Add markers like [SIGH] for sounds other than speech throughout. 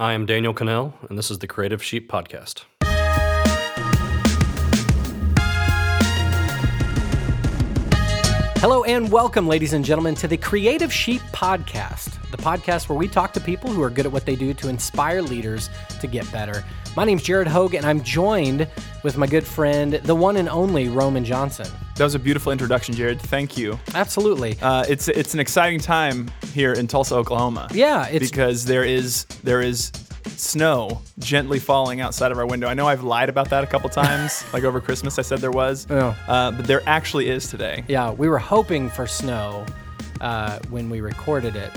I am Daniel Connell, and this is the Creative Sheep Podcast. Hello and welcome, ladies and gentlemen, to the Creative Sheep Podcast, the podcast where we talk to people who are good at what they do to inspire leaders to get better. My name's Jared Hogue, and I'm joined with my good friend, the one and only Roman Johnson. That was a beautiful introduction, Jared. Thank you. Absolutely. Uh, it's it's an exciting time here in Tulsa, Oklahoma. Yeah, it's because there is there is snow gently falling outside of our window. I know I've lied about that a couple [LAUGHS] times. like over Christmas, I said there was, Yeah. uh, but there actually is today. yeah. We were hoping for snow uh, when we recorded it,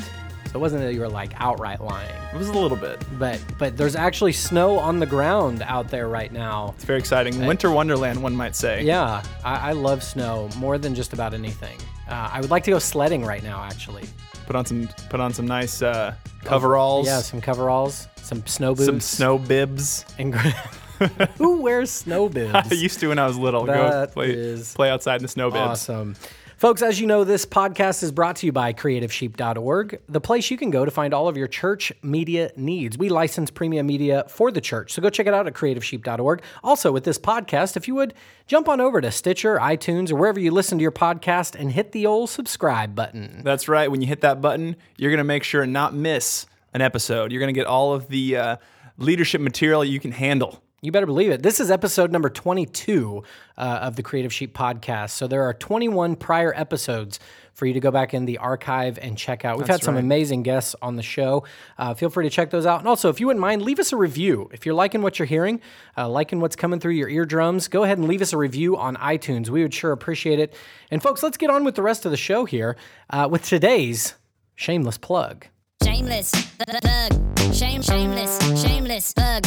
so it wasn't that you were like outright lying. It was a little bit. But but there's actually snow on the ground out there right now. It's very exciting. Winter wonderland, one might say. Yeah, I, I love snow more than just about anything. Uh, I would like to go sledding right now, actually. Put on some put on some nice uh, coveralls. Yeah, some coveralls, some snow boots, Some snow bibs. and [LAUGHS] who wears snow [LAUGHS] bibs? I used to when I was little. Go That play is play outside in the snow bibs. Awesome. Folks, as you know, this podcast is brought to you by creativesheep.org, the place you can go to find all of your church media needs. We license premium media for the church, so go check it out at creativesheep.org. Also, with this podcast, if you would jump on over to Stitcher, iTunes, or wherever you listen to your podcast and hit the old subscribe button. That's right. When you hit that button, you're going to make sure and not miss an episode. You're going to get all of the uh, leadership material you can handle. You better believe it. This is episode number 22 uh, of the Creative Sheep podcast. So there are 21 prior episodes for you to go back in the archive and check out. We've had some amazing guests on the show. Uh, feel free to check those out. And also, if you wouldn't mind, leave us a review. If you're liking what you're hearing, uh, liking what's coming through your eardrums, go ahead and leave us a review on iTunes. We would sure appreciate it. And folks, let's get on with the rest of the show here uh, with today's shameless plug. Shameless, thug, shame, shameless, shameless, thug,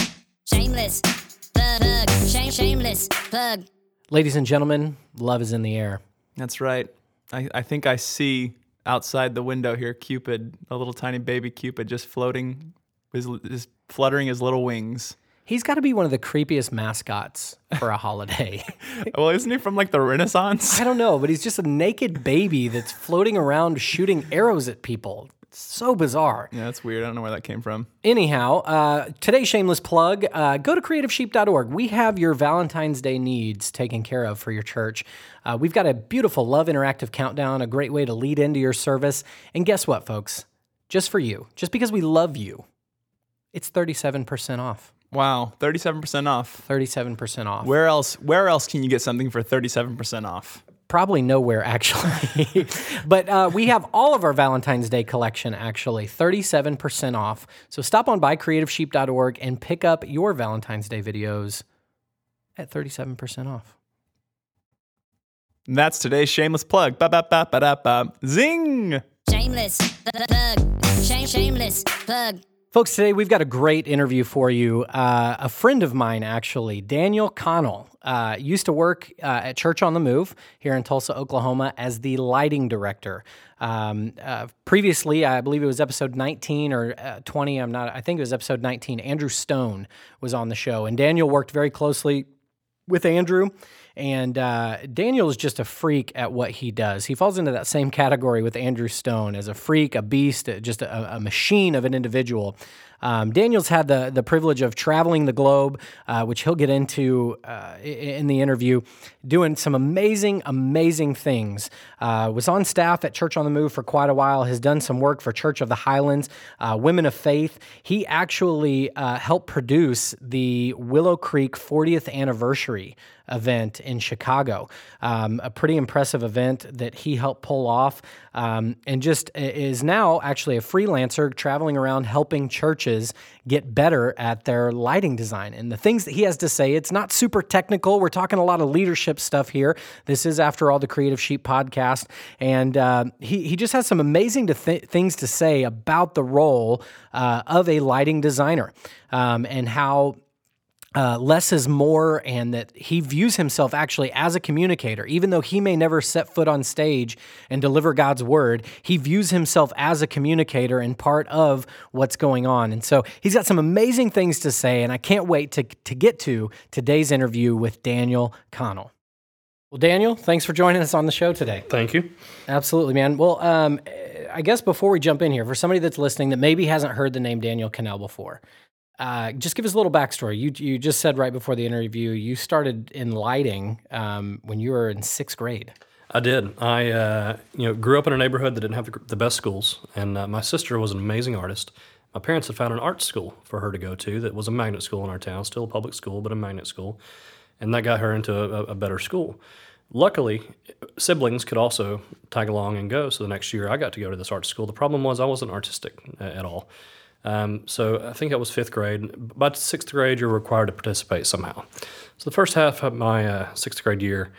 shameless, thug, shame, shameless, thug. Ladies and gentlemen, love is in the air. That's right. I, I think I see outside the window here Cupid, a little tiny baby Cupid, just floating, his, just fluttering his little wings. He's got to be one of the creepiest mascots for a holiday. [LAUGHS] [LAUGHS] Well, isn't he from like the Renaissance? I don't know, but he's just a naked baby that's floating around shooting arrows at people. So bizarre. Yeah, that's weird. I don't know where that came from. Anyhow, uh, today's shameless plug uh, go to creativesheep.org. We have your Valentine's Day needs taken care of for your church. Uh, we've got a beautiful Love Interactive Countdown, a great way to lead into your service. And guess what, folks? Just for you, just because we love you, it's 37% off. Wow, 37% off. 37% off. Where else where else can you get something for 37% off? Probably nowhere, actually. [LAUGHS] but uh, we have all of our Valentine's Day collection, actually, 37% off. So stop on by creativesheep.org and pick up your Valentine's Day videos at 37% off. And that's today's shameless plug. Ba ba ba ba da ba. Zing! Shameless, thug, shame, shameless, thug. Folks, today we've got a great interview for you. Uh, a friend of mine, actually, Daniel Connell, uh, used to work uh, at Church on the Move here in Tulsa, Oklahoma, as the lighting director. Um, uh, previously, I believe it was episode 19 or uh, 20. I'm not. I think it was episode 19. Andrew Stone was on the show, and Daniel worked very closely with Andrew. And uh, Daniel is just a freak at what he does. He falls into that same category with Andrew Stone as a freak, a beast, just a, a machine of an individual. Um, Daniel's had the the privilege of traveling the globe, uh, which he'll get into uh, in the interview, doing some amazing, amazing things. Uh, was on staff at Church on the Move for quite a while. Has done some work for Church of the Highlands, uh, Women of Faith. He actually uh, helped produce the Willow Creek 40th anniversary event in Chicago. Um, a pretty impressive event that he helped pull off, um, and just is now actually a freelancer traveling around helping churches get better at their lighting design. And the things that he has to say, it's not super technical. We're talking a lot of leadership stuff here. This is, after all, the Creative Sheep podcast, and uh, he he just has some amazing to th- things to say about the role uh, of a lighting designer um, and how uh, less is more, and that he views himself actually as a communicator. Even though he may never set foot on stage and deliver God's word, he views himself as a communicator and part of what's going on. And so he's got some amazing things to say, and I can't wait to, to get to today's interview with Daniel Connell. Well, Daniel, thanks for joining us on the show today. Thank you. Absolutely, man. Well, um, I guess before we jump in here, for somebody that's listening that maybe hasn't heard the name Daniel Connell before, uh, just give us a little backstory. You you just said right before the interview you started in lighting um, when you were in sixth grade. I did. I uh, you know grew up in a neighborhood that didn't have the, best schools, and uh, my sister was an amazing artist. My parents had found an art school for her to go to that was a magnet school in our town, still a public school, but a magnet school, and that got her into a, a better school. Luckily, siblings could also tag along and go. So the next year, I got to go to this art school. The problem was I wasn't artistic uh, at all. Um, so I think I was fifth grade. By sixth grade, you're required to participate somehow. So the first half of my uh, sixth grade year,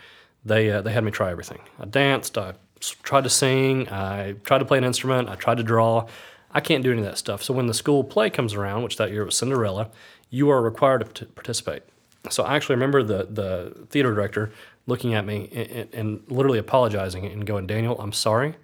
they uh, they had me try everything. I danced. I tried to sing. I tried to play an instrument. I tried to draw. I can't do any of that stuff. So when the school play comes around, which that year was Cinderella, you are required to participate. So I actually remember the the theater director looking at me and, and literally apologizing and going, Daniel, I'm sorry.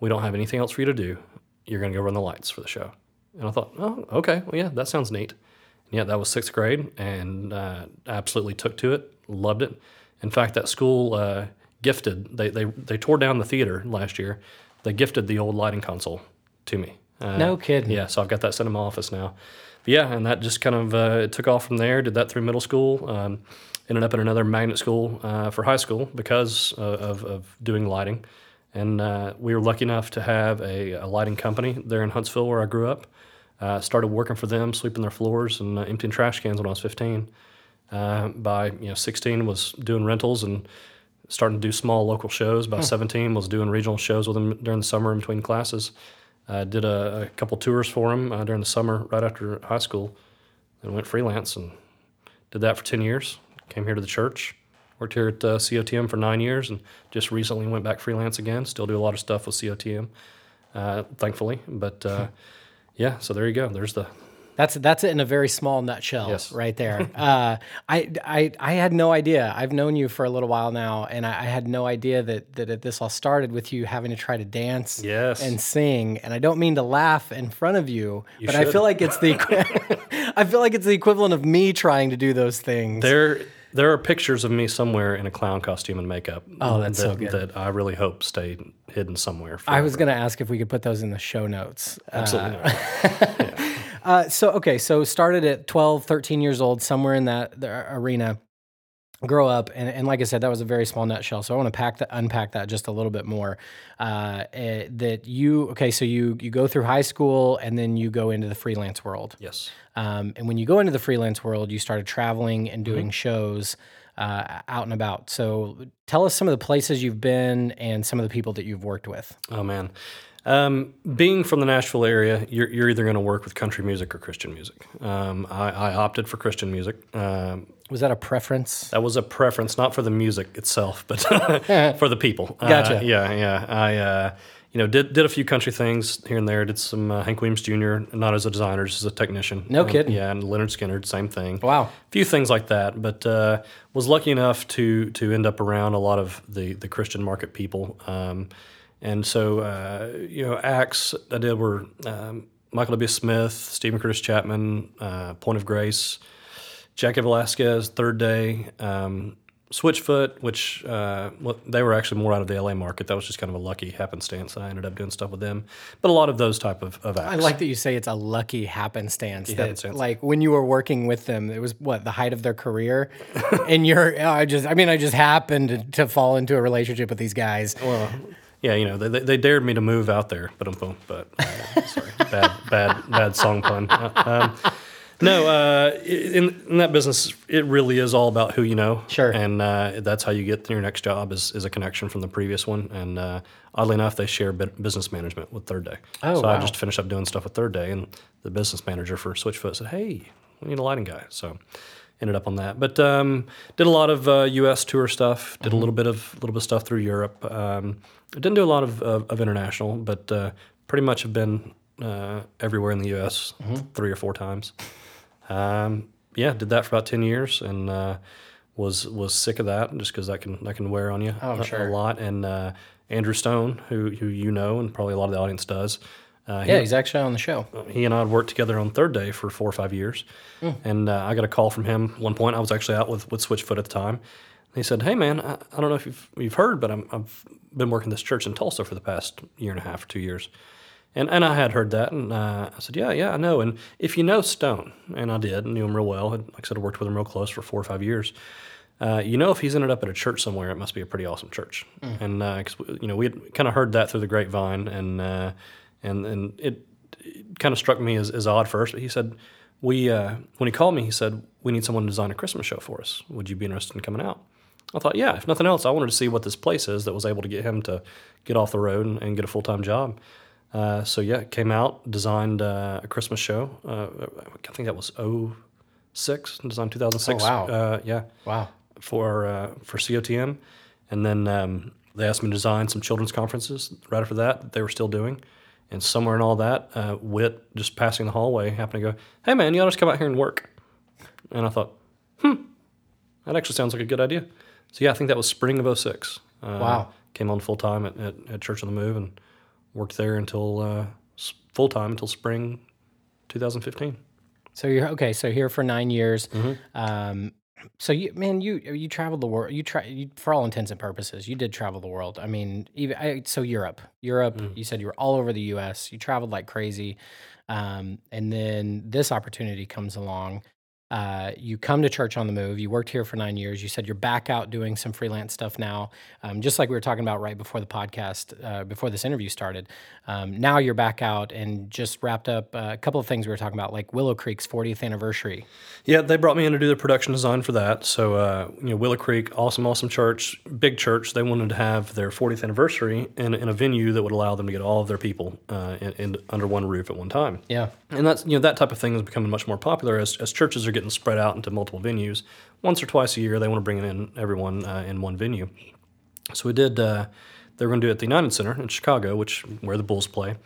We don't have anything else for you to do. You're going to go run the lights for the show. And I thought, oh, okay, well, yeah, that sounds neat. And yeah, that was sixth grade, and uh, absolutely took to it, loved it. In fact, that school uh, gifted they, they they tore down the theater last year. They gifted the old lighting console to me. Uh, No kidding. Yeah, so I've got that set in my office now. But yeah, and that just kind of uh, it took off from there. Did that through middle school. Um, ended up in another magnet school uh, for high school because uh, of, of doing lighting. And uh, we were lucky enough to have a, a lighting company there in Huntsville where I grew up. Uh, started working for them, sweeping their floors and uh, emptying trash cans when I was 15. Uh, by you know 16 was doing rentals and starting to do small local shows. By 17 was doing regional shows with them during the summer in between classes. Uh, did a, a couple tours for them uh, during the summer right after high school, and went freelance and did that for 10 years. Came here to the church, worked here at uh, COTM for nine years, and just recently went back freelance again. Still do a lot of stuff with COTM, uh, thankfully. But uh, [LAUGHS] yeah, so there you go. There's the That's that's it in a very small nutshell, Yes. right there. [LAUGHS] uh, I, I I had no idea. I've known you for a little while now, and I, I had no idea that that it, this all started with you having to try to dance Yes. and sing. And I don't mean to laugh in front of you, but I feel like it's the [LAUGHS] I feel like it's the equivalent of me trying to do those things. There, there are pictures of me somewhere in a clown costume and makeup. Oh, that's that, so good. That I really hope stay hidden somewhere. I was going to ask if we could put those in the show notes. Uh, absolutely not. [LAUGHS] Uh, so okay, so started at 12, 13 years old, somewhere in that the arena. Grow up, and, and like I said, that was a very small nutshell. So I want to pack that, unpack that just a little bit more. Uh, eh, that you okay? So you you go through high school, and then you go into the freelance world. Yes. Um, and when you go into the freelance world, you started traveling and doing Mm-hmm. shows uh, out and about. So tell us some of the places you've been and some of the people that you've worked with. Oh man. Um, being from the Nashville area, you're, you're either going to work with country music or Christian music. Um, I, I opted for Christian music. Um, Was that a preference? that was a preference, not for the music itself, but [LAUGHS] [LAUGHS] for the people. Uh, Gotcha. yeah, yeah. I, uh, you know, did did a few country things here and there. Did some uh, Hank Williams Jr. not as a designer, just as a technician. No kidding. Yeah, and Lynyrd Skynyrd, same thing. Wow. A few things like that, but uh, was lucky enough to to end up around a lot of the the Christian market people. Um, and so, uh, you know, acts I did were um, Michael W. Smith, Steven Curtis Chapman, uh, Point of Grace, Jaci Velasquez, Third Day, um, Switchfoot, which uh, well, they were actually more out of the LA market. That was just kind of a lucky happenstance. I ended up doing stuff with them, but a lot of those type of, of acts. I like that you say it's a lucky happenstance. That, happenstance. like when you were working with them, it was what the height of their career, [LAUGHS] and you're. oh, I just, I mean, I just happened to, fall into a relationship with these guys. Well, yeah, you know, they, they, dared me to move out there, but boom, but uh, sorry, bad, bad, bad song pun. Uh, um, no, uh, in, in that business, it really is all about who you know. Sure. And uh, that's how you get your next job is, is a connection from the previous one. And uh, oddly enough, they share business management with Third Day. Oh, so wow. I just finished up doing stuff with Third Day, and the business manager for Switchfoot said, "Hey, we need a lighting guy." So ended up on that. But um, did a lot of uh, U.S. tour stuff. Did a little bit of little bit of stuff through Europe. Um, didn't do a lot of of, of international, but uh, pretty much have been uh, everywhere in the U.S. three or four times. Um, yeah, did that for about ten years, and uh, was was sick of that just because that can that can wear on you Oh, a, sure. a lot. And uh, Andrew Stone, who who you know, and probably a lot of the audience does. Uh, he- Yeah, he's actually on the show. he and I had worked together on Third Day for four or five years, Hmm. and uh, I got a call from him one point. I was actually out with with Switchfoot at the time. He said, "Hey man, I, I don't know if you've, you've heard, but I'm, I've been working this church in Tulsa for the past year and a half or two years." And and I had heard that, and uh, I said, "Yeah, yeah, I know." And if you know Stone, and I did, knew him real well. Had, like I said, I worked with him real close for four or five years. Uh, you know, if he's ended up at a church somewhere, it must be a pretty awesome church. And because you know, we had kind of heard that through the grapevine, and uh, and and it, it kind of struck me as, as odd first. But he said, "We uh, when he called me, he said we need someone to design a Christmas show for us. Would you be interested in coming out?" I thought, yeah, if nothing else, I wanted to see what this place is that was able to get him to get off the road and, and get a full time job. Uh, so yeah, came out, designed uh, a Christmas show. Uh, I think that was 06, designed 2006. Oh, wow. Uh, yeah Wow. for uh, for COTM, and then um, they asked me to design some children's conferences. Right after that, that they were still doing, and somewhere in all that, uh, Whit just passing the hallway happened to go, "Hey man, you ought to just come out here and work." And I thought, hmm, that actually sounds like a good idea. So yeah, I think that was spring of 06. Uh, Wow. Came on full time at, at, at Church on the Move and worked there until uh, full time until spring 2015. So you're okay. So here for nine years. Um, so you, man, you you traveled the world. You try you, for all intents and purposes. You did travel the world. I mean, even I, so Europe, Europe. You said you were all over the U.S. You traveled like crazy, um, and then this opportunity comes along. Uh, you come to church on the move. You worked here for nine years. You said you're back out doing some freelance stuff now, um, just like we were talking about right before the podcast, uh, before this interview started. Um, now you're back out and just wrapped up uh, a couple of things we were talking about, like Willow Creek's 40th anniversary. Yeah, they brought me in to do the production design for that. So, uh, you know, Willow Creek, awesome, awesome church, big church. They wanted to have their 40th anniversary in, in a venue that would allow them to get all of their people uh, in, in, under one roof at one time. Yeah. And that's you know that type of thing is becoming much more popular as, as churches are getting spread out into multiple venues. Once or twice a year, they want to bring in everyone uh, in one venue. So we did. Uh, they were going to do it at the United Center in Chicago, which where the Bulls play.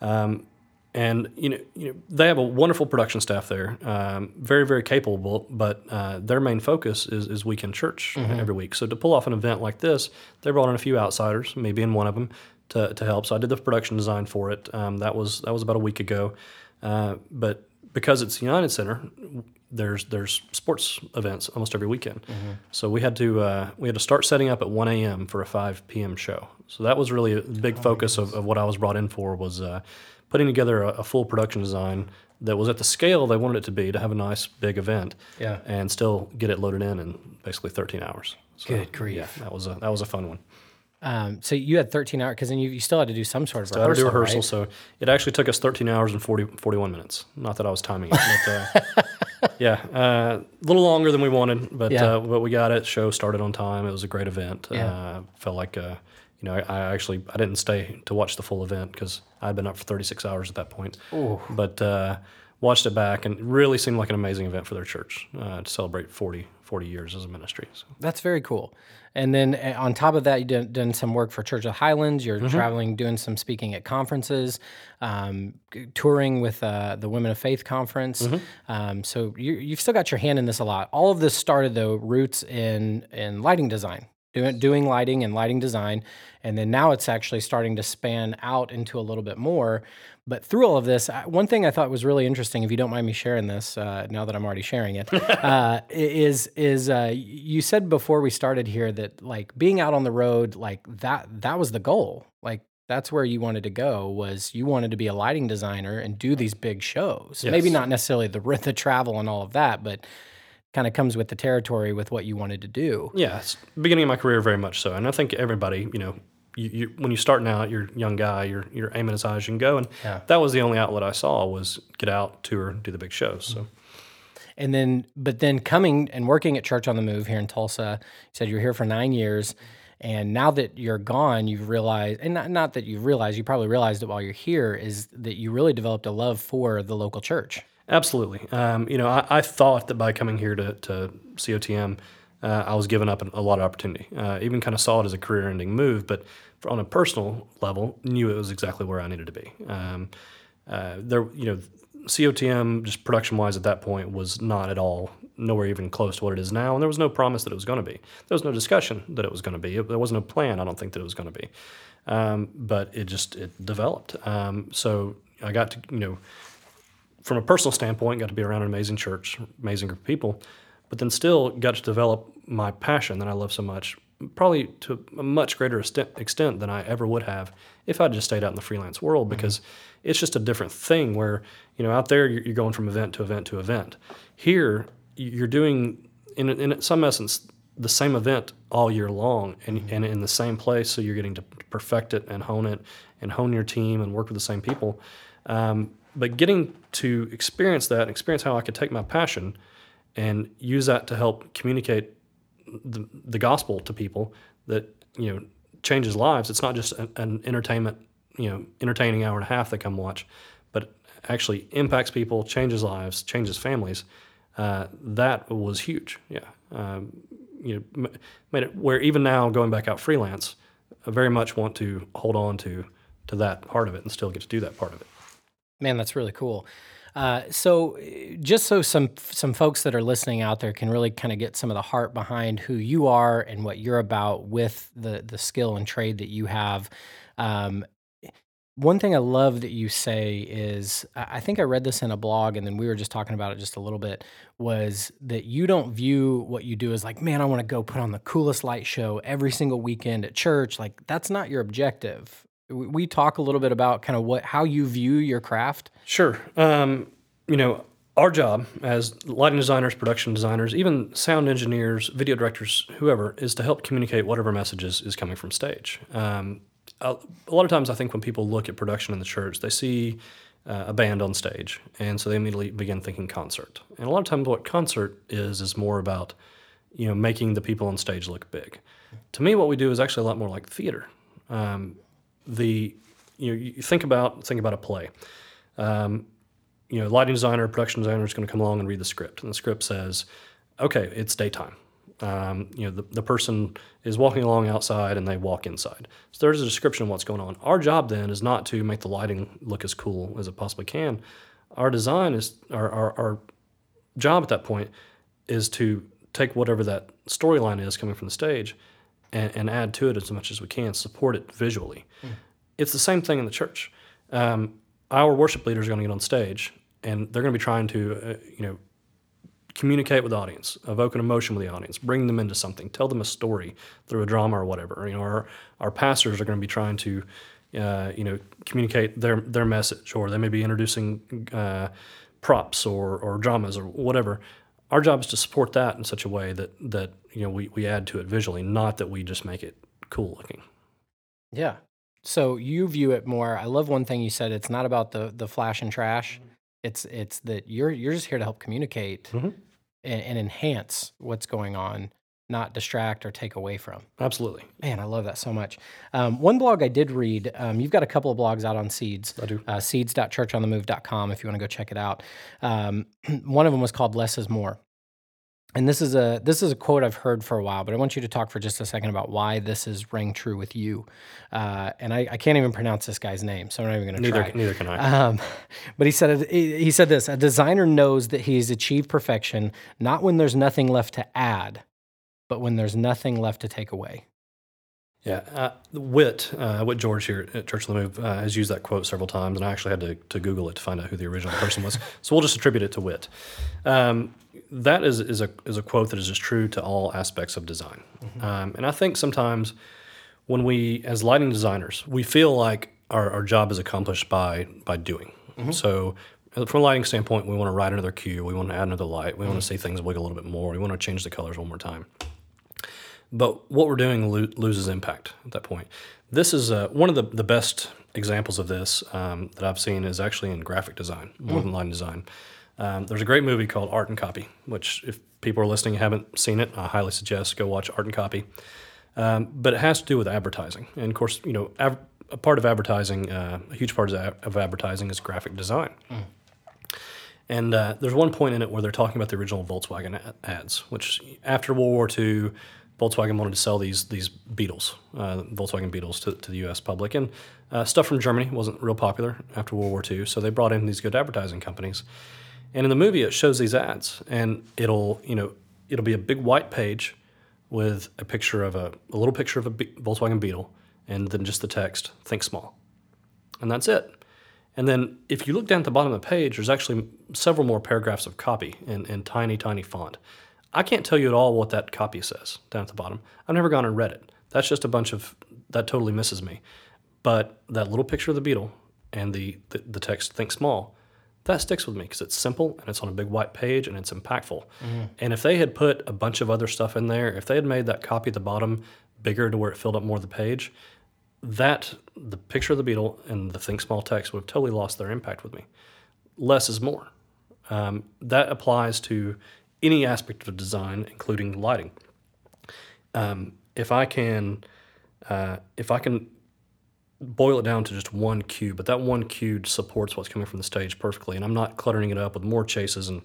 Um, and you know, you know, they have a wonderful production staff there, um, very, very capable. But uh, their main focus is, is weekend church every week. So to pull off an event like this, they brought in a few outsiders, me being one of them, to, to help. So I did the production design for it. Um, that was that was about a week ago. Uh, but because it's United Center, there's there's sports events almost every weekend. So we had to uh, we had to start setting up at 1 a.m. for a 5 p.m. show. So that was really a big focus of, of what I was brought in for was uh, putting together a, a full production design that was at the scale they wanted it to be to have a nice big event. Yeah. And still get it loaded in in basically 13 hours. So, Good grief. Yeah, that was a that was a fun one. Um, so you had 13 hours because then you, you still had to do some sort of So I had to rehearsal. do rehearsal, right? so it actually took us 13 hours and 40, 41 minutes. Not that I was timing it, but uh, [LAUGHS] yeah, uh, a little longer than we wanted, but Yeah. uh, but we got it. Show started on time. It was a great event. Yeah. Uh, felt like uh, you know I, I actually I didn't stay to watch the full event because I'd been up for 36 hours at that point. But uh, watched it back and it really seemed like an amazing event for their church uh, to celebrate 40, 40 years as a ministry. So. That's very cool. And then uh, on top of that, you've done some work for Church of Highlands. You're Mm-hmm. traveling, doing some speaking at conferences, um, touring with uh, the Women of Faith conference. Mm-hmm. Um, so you, you've still got your hand in this a lot. All of this started though roots in in lighting design, doing doing lighting and lighting design, and then now it's actually starting to span out into a little bit more. But through all of this, I- one thing I thought was really interesting, if you don't mind me sharing this, uh, now that I'm already sharing it, [LAUGHS] uh, is is uh, you said before we started here that like being out on the road, like that that was the goal. Like that's where you wanted to go was you wanted to be a lighting designer and do these big shows. Maybe not necessarily the [LAUGHS] the travel and all of that, but kind of comes with the territory with what you wanted to do. Yeah, it's beginning of my career very much so, and I think everybody, you know, you, you when you starting out, you're a young guy, you're you're aiming as high as you can go, and Yeah. that was the only outlet I saw was get out, tour, do the big shows. So mm-hmm. And then, but then coming and working at Church on the Move here in Tulsa, you said you were here for nine years. And now that you're gone, you've realized, and not, not that you've realized, you probably realized it while you're here, is that you really developed a love for the local church. Absolutely, um, you know, I, I thought that by coming here to to COTM, uh, I was giving up a lot of opportunity. Uh, even kind of saw it as a career-ending move, but for, on a personal level, knew it was exactly where I needed to be. Um, uh, there, you know, COTM just production-wise at that point was not at all nowhere even close to what it is now, and there was no promise that it was going to be. There was no discussion that it was going to be. There wasn't a plan. I don't think that it was going to be, um, but it just it developed. Um, so I got to you know from a personal standpoint, got to be around an amazing church, amazing group of people. but then still got to develop my passion that I love so much, probably to a much greater extent, extent than I ever would have if I'd just stayed out in the freelance world because it's just a different thing where, you know, out there you're, you're going from event to event to event. Here, you're doing, in, in some essence, the same event all year long and, and in the same place. So you're getting to perfect it and hone it and hone your team and work with the same people. Um, but getting to experience that, and experience how I could take my passion and use that to help communicate the, the gospel to people that you know changes lives. It's not just an, an entertainment, you know, entertaining hour and a half they come watch, but actually impacts people, changes lives, changes families. Uh, that was huge. Yeah, um, you know, made it where even now going back out freelance, I very much want to hold on to to that part of it and still get to do that part of it. Man, that's really cool. Uh, so, just so some some folks that are listening out there can really kind of get some of the heart behind who you are and what you're about with the the skill and trade that you have. Um, one thing I love that you say is I think I read this in a blog and then we were just talking about it just a little bit was that you don't view what you do as like, man, I want to go put on the coolest light show every single weekend at church. Like that's not your objective we talk a little bit about kind of what how you view your craft? Sure. Um, you know, our job as lighting designers, production designers, even sound engineers, video directors, whoever, is to help communicate whatever messages is coming from stage. Um, a, a, lot of times, I think when people look at production in the church, they see uh, a band on stage, and so they immediately begin thinking concert. And a lot of times, what concert is is more about you know making the people on stage look big. To me, what we do is actually a lot more like theater. Um, the you know you think about think about a play. Um, you know, lighting designer, production designer is going to come along and read the script, and the script says, "Okay, it's daytime." Um, you know, the, the person is walking along outside and they walk inside. So there's a description of what's going on. Our job then is not to make the lighting look as cool as it possibly can. Our design is our, our, our job at that point is to take whatever that storyline is coming from the stage and, and, add to it as much as we can, support it visually. Mm. It's the same thing in the church. Um, our worship leaders are going to get on stage and they're going to be trying to, uh, you know, communicate with the audience, evoke an emotion with the audience, bring them into something, tell them a story through a drama or whatever. You know, our, our pastors are going to be trying to, uh, you know, communicate their their message, or they may be introducing uh, props or or dramas or whatever our job is to support that in such a way that that you know we, we add to it visually, not that we just make it cool looking. Yeah. So you view it more. I love one thing you said. It's not about the the flash and trash. It's it's that you're you're just here to help communicate mm-hmm. and, and enhance what's going on not distract or take away from. Absolutely. Man, I love that so much. Um, one blog I did read, um, you've got a couple of blogs out on Seeds. I do. Uh, seeds.churchonthemove.com if you want to go check it out. Um, [CLEARS THROAT] one of them was called Less is More. And this is a this is a quote I've heard for a while, but I want you to talk for just a second about why this is ring true with you. Uh, and I, I, can't even pronounce this guy's name, so I'm not even going to try. Neither can I. Um, [LAUGHS] but he said he said this: a designer knows that he's achieved perfection not when there's nothing left to add, but when there's nothing left to take away. Yeah, uh, Whit, uh, Whit George here at Church of the Move uh, has used that quote several times, and I actually had to, to Google it to find out who the original person was. [LAUGHS] so we'll just attribute it to Whit. Um, that is, is, a, is a quote that is just true to all aspects of design. Mm-hmm. Um, and I think sometimes when we, as lighting designers, we feel like our, our job is accomplished by, by doing. Mm-hmm. So from a lighting standpoint, we want to write another cue, we want to add another light, we mm-hmm. want to see things wiggle a little bit more, we want to change the colors one more time. But what we're doing lo- loses impact at that point. This is uh, one of the, the best examples of this um, that I've seen is actually in graphic design more mm. than line design. Um, there's a great movie called Art and Copy, which if people are listening and haven't seen it, I highly suggest go watch Art and Copy. Um, but it has to do with advertising, and of course, you know, av- a part of advertising, uh, a huge part of, of advertising is graphic design. Mm. And uh, there's one point in it where they're talking about the original Volkswagen ads, which after World War II, Volkswagen wanted to sell these these Beetles, uh, Volkswagen Beetles, to, to the U.S. public, and uh, stuff from Germany wasn't real popular after World War II, so they brought in these good advertising companies. And in the movie, it shows these ads, and it'll you know it'll be a big white page with a picture of a, a little picture of a Be- Volkswagen Beetle, and then just the text "Think small," and that's it. And then if you look down at the bottom of the page, there's actually several more paragraphs of copy in, in tiny, tiny font I can't tell you at all what that copy says down at the bottom. I've never gone and read it. That's just a bunch of that totally misses me. But that little picture of the beetle and the the, the text "Think Small," that sticks with me because it's simple and it's on a big white page and it's impactful. And if they had put a bunch of other stuff in there, if they had made that copy at the bottom bigger to where it filled up more of the page, that the picture of the beetle and the think small text would have totally lost their impact with me. Less is more. Um, that applies to any aspect of design, including lighting. Um, if I can, uh, if I can boil it down to just one cue, but that one cue supports what's coming from the stage perfectly, and I'm not cluttering it up with more chases and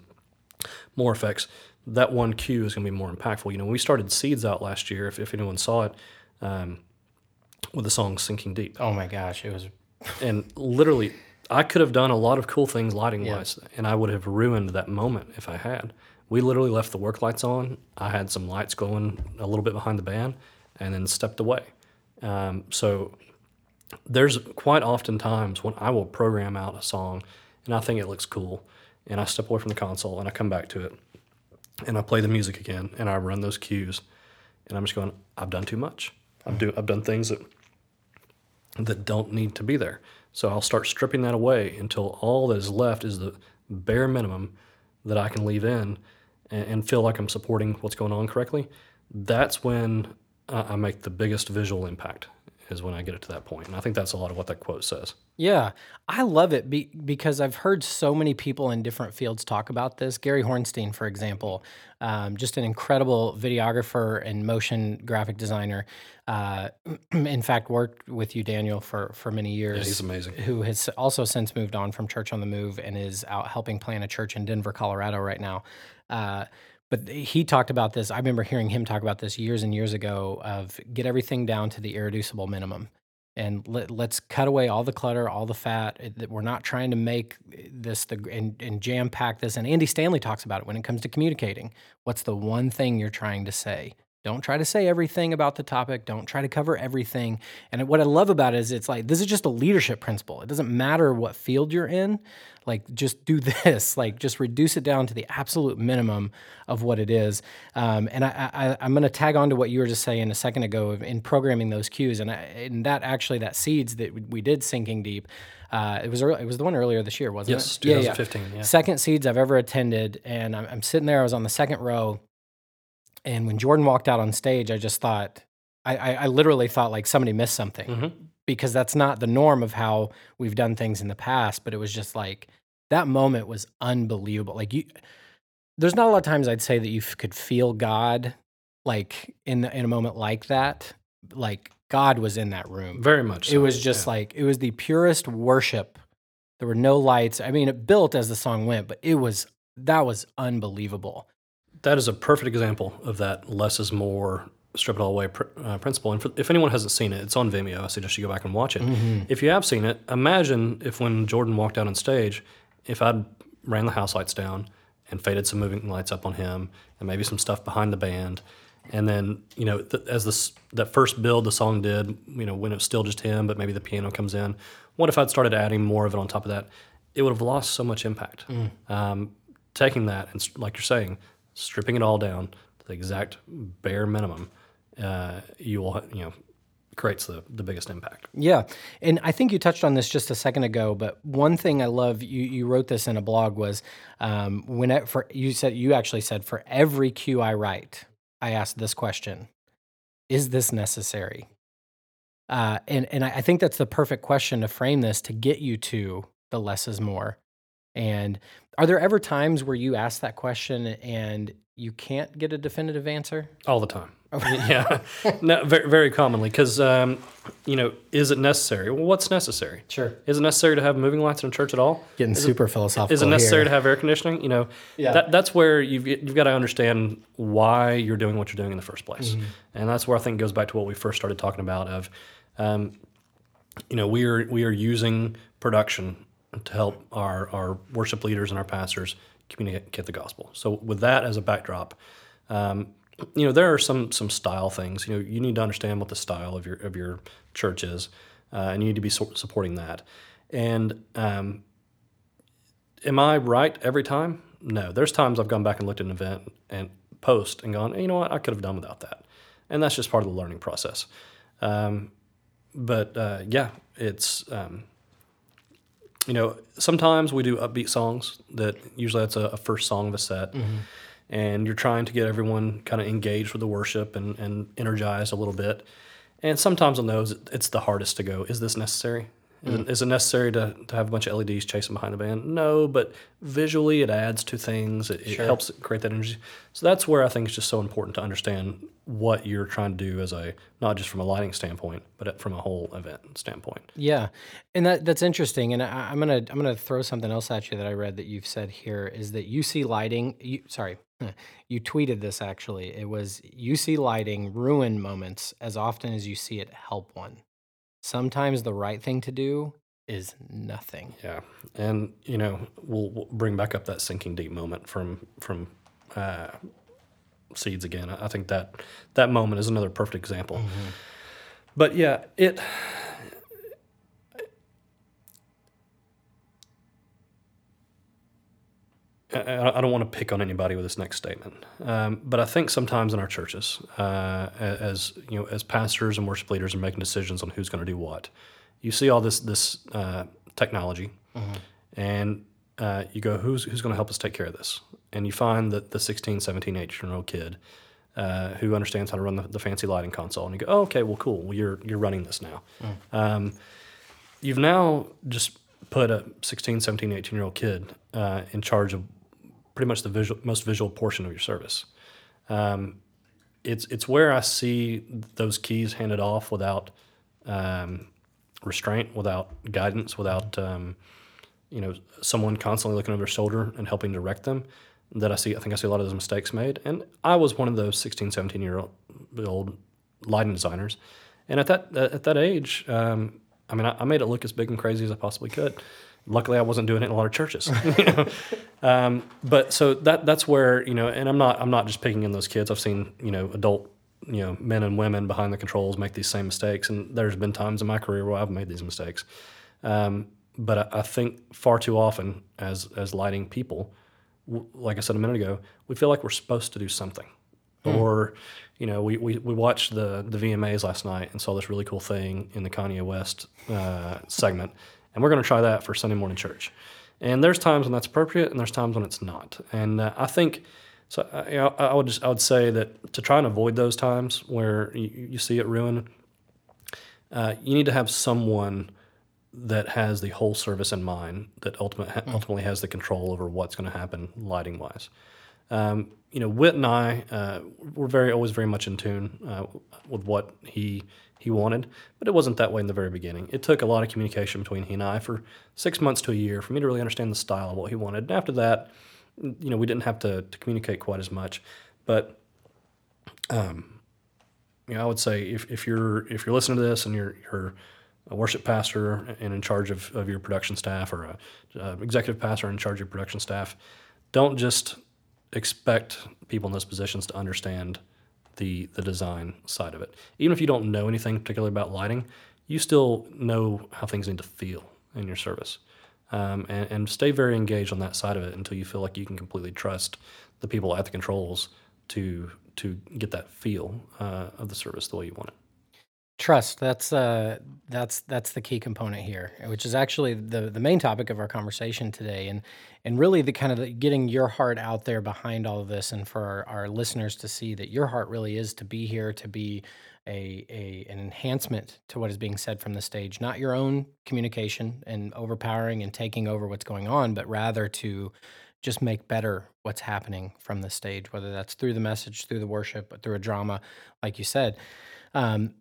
more effects. That one cue is going to be more impactful. You know, when we started Seeds out last year, if, if anyone saw it, um, with the song "Sinking Deep," Oh my gosh, it was [LAUGHS] and literally, I could have done a lot of cool things lighting wise, and I would have ruined that moment if I had. We literally left the work lights on. I had some lights going a little bit behind the band, and then stepped away. Um, so there's quite often times when I will program out a song, and I think it looks cool, and I step away from the console and I come back to it, and I play the music again, and I run those cues, and I'm just going, I've done too much. I've do I've done things that that don't need to be there. So I'll start stripping that away until all that is left is the bare minimum that I can leave in and, and feel like I'm supporting what's going on correctly. That's when I, I make the biggest visual impact. Is when I get it to that point, and I think that's a lot of what that quote says. Yeah, I love it be, because I've heard so many people in different fields talk about this. Gary Hornstein, for example, um, just an incredible videographer and motion graphic designer. Uh, [CLEARS THROAT] in fact, worked with you, Daniel, for for many years. he's amazing. Who has also since moved on from Church on the Move and is out helping plan a church in Denver, Colorado, right now. Uh, but he talked about this. I remember hearing him talk about this years and years ago. Of get everything down to the irreducible minimum and let, let's cut away all the clutter, all the fat. That We're not trying to make this the and, and jam pack this. And Andy Stanley talks about it when it comes to communicating. What's the one thing you're trying to say? Don't try to say everything about the topic. Don't try to cover everything. And what I love about it is it's like this is just a leadership principle. It doesn't matter what field you're in. Like just do [LAUGHS] this. Like just reduce it down to the absolute minimum of what it is. Um, and I, I, I'm going to tag on to what you were just saying a second ago in programming those cues. And, I, and that actually that seeds that we- did sinking deep. Uh, it was early, it was the one earlier this year, wasn't Yes, it? Yeah, yeah. 2015, yeah. Second seeds I've ever attended, and I'm, I'm sitting there. I was on the second row, and when Jordan walked out on stage, I just thought, I, I, I literally thought like somebody missed something Mhm. because that's not the norm of how we've done things in the past. But it was just like that moment was unbelievable. Like you, there's not a lot of times I'd say that you f- could feel God like in the, in a moment like that. Like God was in that room. Very much. It was just yeah. like it was the purest worship. There were no lights. I mean, it built as the song went, but it was that was unbelievable. That is a perfect example of that less is more strip it all away pr- uh, principle. And for, if anyone hasn't seen it, it's on Vimeo. I suggest you go back and watch it. If you have seen it, imagine if when Jordan walked out on stage, if I'd ran the house lights down and faded some moving lights up on him and maybe some stuff behind the band. And then, you know, th- as this that first build the song did, you know, when it was still just him, but maybe the piano comes in. What if I'd started adding more of it on top of that? It would have lost so much impact. Um, taking that and, like you're saying, stripping it all down to the exact bare minimum, uh, you will, you know, creates the, the biggest impact. Yeah, and I think you touched on this just a second ago. But one thing I love you you wrote this in a blog was um, when it, for you said you actually said for every cue I write, I ask this question: Is this necessary? Uh, and and I I think that's the perfect question to frame this to get you to the less is more. And are there ever times where you ask that question and you can't get a definitive answer? All the time. [LAUGHS] yeah, [LAUGHS] no, very, very commonly because um, you know, is it necessary? Well, what's necessary? Sure. Is it necessary to have moving lights in a church at all? Getting super philosophical. Is it necessary here. to have air conditioning? You know, Yeah. that, that's where you've you've got to understand why you're doing what you're doing in the first place, Mm-hmm. and that's where I think it goes back to what we first started talking about. Of, um, you know, we are we are using production to help our our worship leaders and our pastors communicate the gospel. So with that as a backdrop, um, you know, there are some some style things. You know, you need to understand what the style of your of your church is, uh, and you need to be so- supporting that. And um, am I right every time? No. There's times I've gone back and looked at an event and post and gone, you know what, I could have done without that, and that's just part of the learning process. Um, but uh, yeah, it's um, you know sometimes we do upbeat songs that usually that's a, a first song of a set, mm-hmm. and you're trying to get everyone kind of engaged with the worship and and energized a little bit. And sometimes on those, it's the hardest to go. Is this necessary? Is, it, is it necessary to, to have a bunch of LEDs chasing behind the band? No, but visually it adds to things. It, it helps create that energy. So that's where I think it's just so important to understand what you're trying to do as a not just from a lighting standpoint, but from a whole event standpoint. Yeah, and that that's interesting. And I, I'm gonna I'm gonna throw something else at you that I read that you've said here is that you see lighting. You, sorry, [LAUGHS] you tweeted this actually. It was you see lighting ruin moments as often as you see it help one. Sometimes the right thing to do is nothing. Yeah, and you know we'll, we'll bring back up that sinking deep moment from from uh, seeds again. I I think that that moment is another perfect example. But yeah, it. I, don't want to pick on anybody with this next statement, um, but I think sometimes in our churches, uh, as you know, as pastors and worship leaders are making decisions on who's going to do what, you see all this this uh, technology, and uh, you go, who's who's going to help us take care of this? And you find that the 16, 17, 18 year old kid uh, who understands how to run the, the fancy lighting console, and you go, oh, okay, well, cool, well, you're you're running this now. Um, you've now just put a 16, 17, 18 year old kid uh, in charge of pretty much the visual, most visual portion of your service. Um, it's it's where I see those keys handed off without um, restraint, without guidance, without um, you know someone constantly looking over their shoulder and helping direct them. That I see, I think I see a lot of those mistakes made, and I was one of those 16, 17 year old, lighting designers, and at that at that age, um, I mean, I, I made it look as big and crazy as I possibly could. Luckily, I wasn't doing it in a lot of churches. you [LAUGHS] know? um, but so that that's where you know, and I'm not I'm not just picking in those kids. I've seen you know adult you know men and women behind the controls make these same mistakes, and there's been times in my career where I've made these mistakes. Um, but I, I think far too often, as as lighting people, w- like I said a minute ago, we feel like we're supposed to do something, or you know, we, we, we watched the the VMAs last night and saw this really cool thing in the Kanye West uh, segment, and we're going to try that for Sunday morning church. And there's times when that's appropriate, and there's times when it's not. And uh, I think so. uh, You know, I I would just I would say that to try and avoid those times where you, you see it ruin, uh, you need to have someone that has the whole service in mind that ultimate, ultimately has the control over what's going to happen lighting wise. Um, you know, Whit and I uh, were very always very much in tune uh, with what he he wanted, but it wasn't that way in the very beginning. It took a lot of communication between he and I for six months to a year for me to really understand the style of what he wanted. And after that, you know, we didn't have to, to communicate quite as much, but um, you know, I would say if, if you're if you're listening to this and you're you're a worship pastor and in charge of, of your production staff or a, executive pastor in charge of your production staff, don't just expect people in those positions to understand the the design side of it. Even if you don't know anything particularly about lighting, you still know how things need to feel in your service. Um, and, and stay very engaged on that side of it until you feel like you can completely trust the people at the controls to to get that feel uh, of the service the way you want it. Trust. That's uh, that's that's the key component here, which is actually the the main topic of our conversation today, and and really the kind of the, getting your heart out there behind all of this, and for our, our listeners to see that your heart really is to be here to be a, a an enhancement to what is being said from the stage, not your own communication and overpowering and taking over what's going on, but rather to just make better what's happening from the stage, whether that's through the message, through the worship, through a drama, like you said. Um,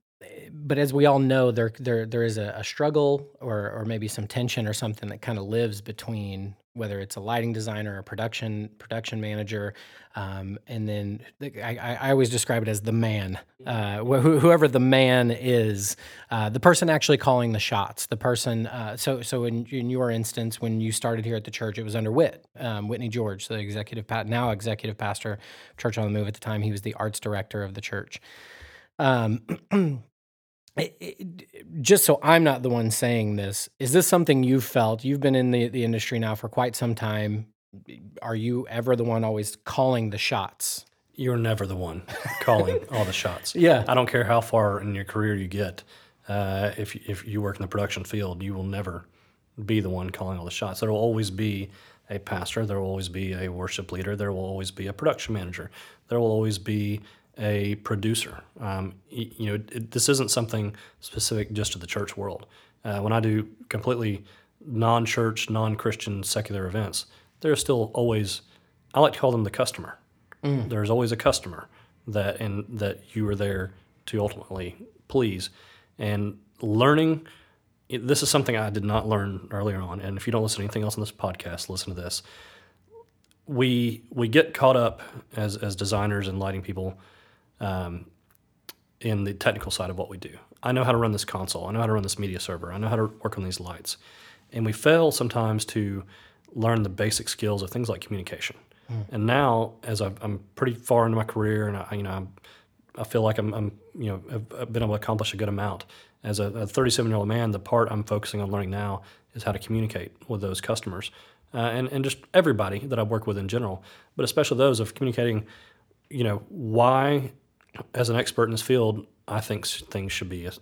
but as we all know, there there there is a, a struggle or or maybe some tension or something that kind of lives between whether it's a lighting designer, a production production manager, um, and then the, I, I always describe it as the man, uh, wh- whoever the man is, uh, the person actually calling the shots, the person. Uh, so so in in your instance, when you started here at the church, it was under Whit um, Whitney George, the executive now executive pastor, Church on the Move. At the time, he was the arts director of the church. Um, [CLEARS THROAT] it- it- just so I'm not the one saying this, is this something you've felt? You've been in the, the industry now for quite some time. Are you ever the one always calling the shots? you're never the one calling all the shots. [LAUGHS] Yeah. I don't care how far in your career you get. Uh, if if you work in the production field, you will never be the one calling all the shots. There will always be a pastor. There will always be a worship leader. There will always be a production manager. There will always be a producer. Um, you know, it, this isn't something specific just to the church world. Uh, when I do completely non-church, non-Christian, secular events, there's still always. I like to call them the customer. There's always a customer that and that you are there to ultimately please. And learning, this is something I did not learn earlier on. And if you don't listen to anything else on this podcast, listen to this. We we get caught up as as designers and lighting people um, in the technical side of what we do. I know how to run this console. I know how to run this media server. I know how to work on these lights, and we fail sometimes to learn the basic skills of things like communication. And now, as I've, I'm pretty far into my career, and I, you know, I'm, I feel like I'm, I'm you know, I've, I've been able to accomplish a good amount. As a, a 37 year old man, the part I'm focusing on learning now is how to communicate with those customers, uh, and and just everybody that I work with in general, but especially those of communicating, you know, why, as an expert in this field, I think things should be a,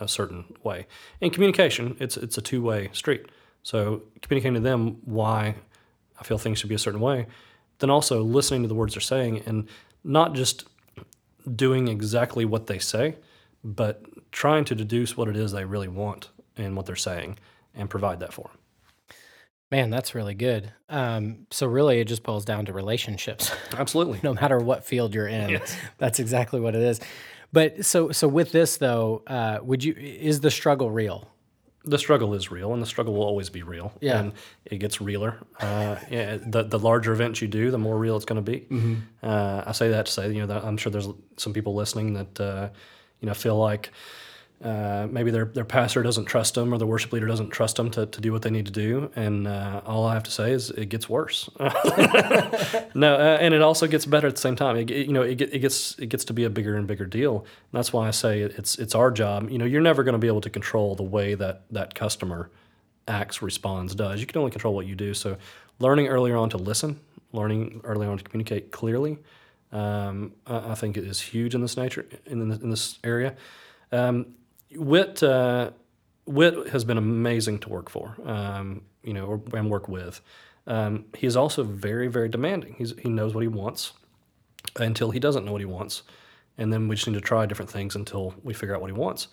a certain way. In communication, it's it's a two way street. So communicating to them why I feel things should be a certain way, then also listening to the words they're saying and not just doing exactly what they say, but trying to deduce what it is they really want and what they're saying and provide that for them. Man, that's really good. Um, so really, it just boils down to relationships. [LAUGHS] Absolutely. no matter what field you're in. That's exactly what it is. But so so with this though, uh, would you is the struggle real? the struggle is real, and the struggle will always be real. Yeah. and it gets realer. Uh, yeah, the the larger events you do, the more real it's going to be. Uh, I say that to say, you know, that I'm sure there's some people listening that uh, you know feel like. Uh, maybe their, their pastor doesn't trust them or the worship leader doesn't trust them to, to do what they need to do. And uh, all I have to say is it gets worse. [LAUGHS] no, uh, and it also gets better at the same time. It, it- you know, it, it gets it gets to be a bigger and bigger deal. And that's why I say it's it's our job. You know, you're never going to be able to control the way that that customer acts, responds, does. You can only control what you do. So, learning earlier on to listen, learning early on to communicate clearly, um, I, I think is huge in this nature in in this area. Um, Whit uh, Whit has been amazing to work for, um, you know, or, and work with. Um, he is also very, very demanding. He's, he knows what he wants until he doesn't know what he wants, and then we just need to try different things until we figure out what he wants,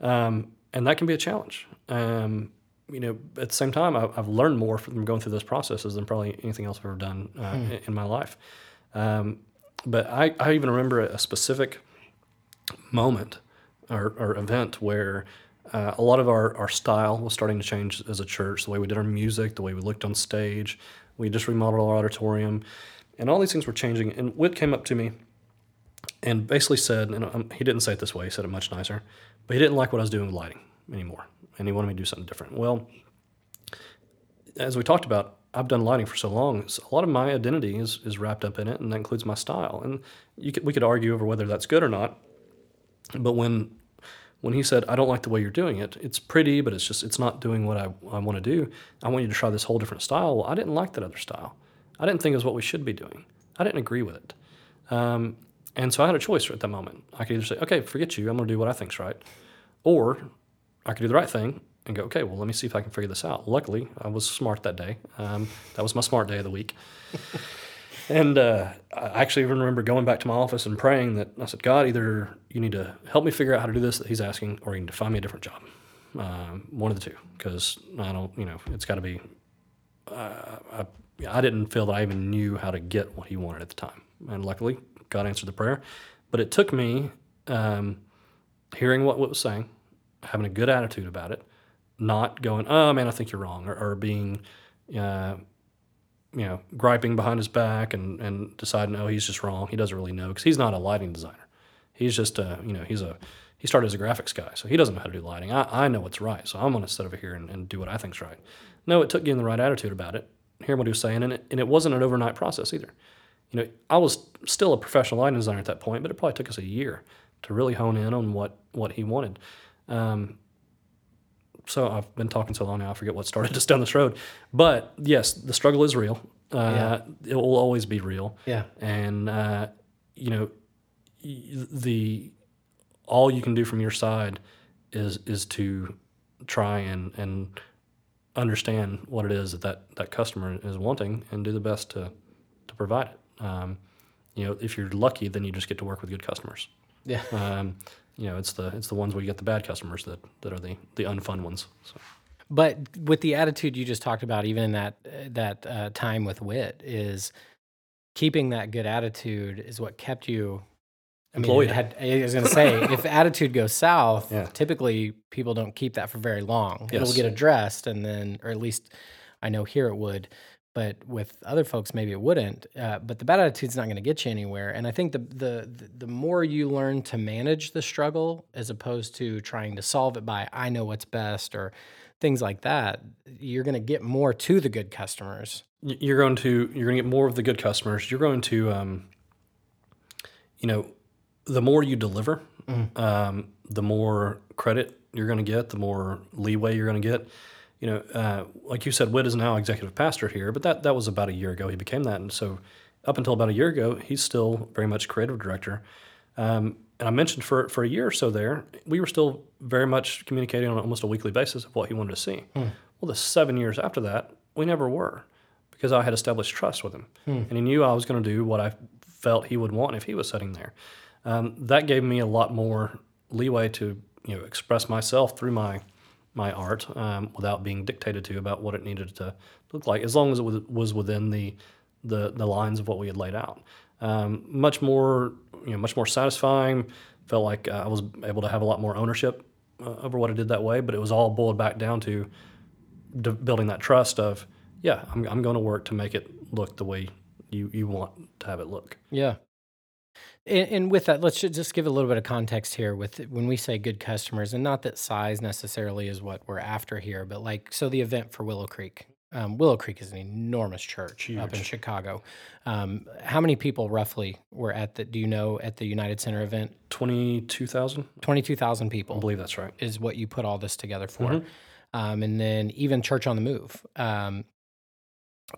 um, and that can be a challenge. Um, you know, at the same time, I, I've learned more from going through those processes than probably anything else I've ever done uh, in, in my life. Um, but I, I even remember a specific moment or, or event where uh, a lot of our, our style was starting to change as a church the way we did our music the way we looked on stage we just remodeled our auditorium and all these things were changing and whit came up to me and basically said and um, he didn't say it this way he said it much nicer but he didn't like what i was doing with lighting anymore and he wanted me to do something different well as we talked about, I've done lighting for so long. so a lot of my identity is, is wrapped up in it, and that includes my style. And could, we could argue over whether that's good or not. But when when he said, "I don't like the way you're doing it. It's pretty, but it's just it's not doing what I, I want to do. I want you to try this whole different style." Well, I didn't like that other style. I didn't think it was what we should be doing. I didn't agree with it. Um, and so I had a choice at that moment. I could either say, "Okay, forget you. I'm going to do what I think's right," or I could do the right thing and go, okay, well, let me see if I can figure this out. Luckily, I was smart that day. Um, that was my smart day of the week. [LAUGHS] and uh, I actually even remember going back to my office and praying that I said, God, either you need to help me figure out how to do this that He's asking, or you need to find me a different job. Um, one of the two, because I don't, you know, it's got to be. Uh, I, I didn't feel that I even knew how to get what He wanted at the time, and luckily, God answered the prayer. But it took me um, hearing what Whit was saying, having a good attitude about it, not going, oh man, I think you're wrong, or, or being, uh, you know, griping behind his back and, and deciding, oh, he's just wrong. He doesn't really know because he's not a lighting designer. He's just a, you know, he's a, he started as a graphics guy, so he doesn't know how to do lighting. I, I know what's right, so I'm going to sit over here and, and do what I think's right. No, it took getting the right attitude about it, hearing what he was saying, and it, and it wasn't an overnight process either. You know, I was still a professional lighting designer at that point, but it probably took us a year to really hone in on what, what he wanted. Um, so I've been talking so long now, I forget what started [LAUGHS] us down this road. But yes, the struggle is real. Uh, It will always be real. Yeah. And uh, you know, the all you can do from your side is is to try and and understand what it is that that, that customer is wanting and do the best to to provide it. Um, you know, if you're lucky, then you just get to work with good customers. Yeah. Um, you know, it's the it's the ones where you get the bad customers that, that are the the unfun ones. So. But with the attitude you just talked about, even in that that uh, time with Whit, is keeping that good attitude is what kept you I mean, Employed. had, I was going to say, [LAUGHS] if attitude goes south, Yeah. typically people don't keep that for very long. It'll get addressed, and then, or at least I know here it would, but with other folks, maybe it wouldn't. Uh, but the bad attitude's not going to get you anywhere. And I think the, the the the more you learn to manage the struggle, as opposed to trying to solve it by I know what's best or things like that, you're going to get more to the good customers. You're going to you're going to get more of the good customers. You're going to, um, you know, the more you deliver, um, the more credit you're going to get, the more leeway you're going to get. You know, uh, like you said, Whit is now executive pastor here, but that that was about a year ago. He became that, and so up until about a year ago, he's still very much creative director. Um, and I mentioned for for a year or so there, we were still very much communicating on almost a weekly basis of what he wanted to see. Well, the seven years after that, we never were because I had established trust with him, and he knew I was going to do what I felt he would want if he was sitting there. Um, that gave me a lot more leeway to you know express myself through my my art um, without being dictated to about what it needed to look like, as long as it was, within the, the the lines of what we had laid out. Um, much more you know much more satisfying. Felt like uh, I was able to have a lot more ownership uh, over what I did that way, but it was all boiled back down to de- building that trust of yeah, I'm, I'm going to work to make it look the way you, you want to have it look. Yeah. And, and with that, let's just give a little bit of context here. With when we say good customers, and not that size necessarily is what we're after here, but like so the event for Willow Creek. Um, Willow Creek is an enormous church up in Chicago. Um, how many people roughly were at the? Do you know at the United Center event? Twenty two thousand, Twenty two thousand I people believe that's right. is what you put all this together for. Um, and then even Church on the Move. Um,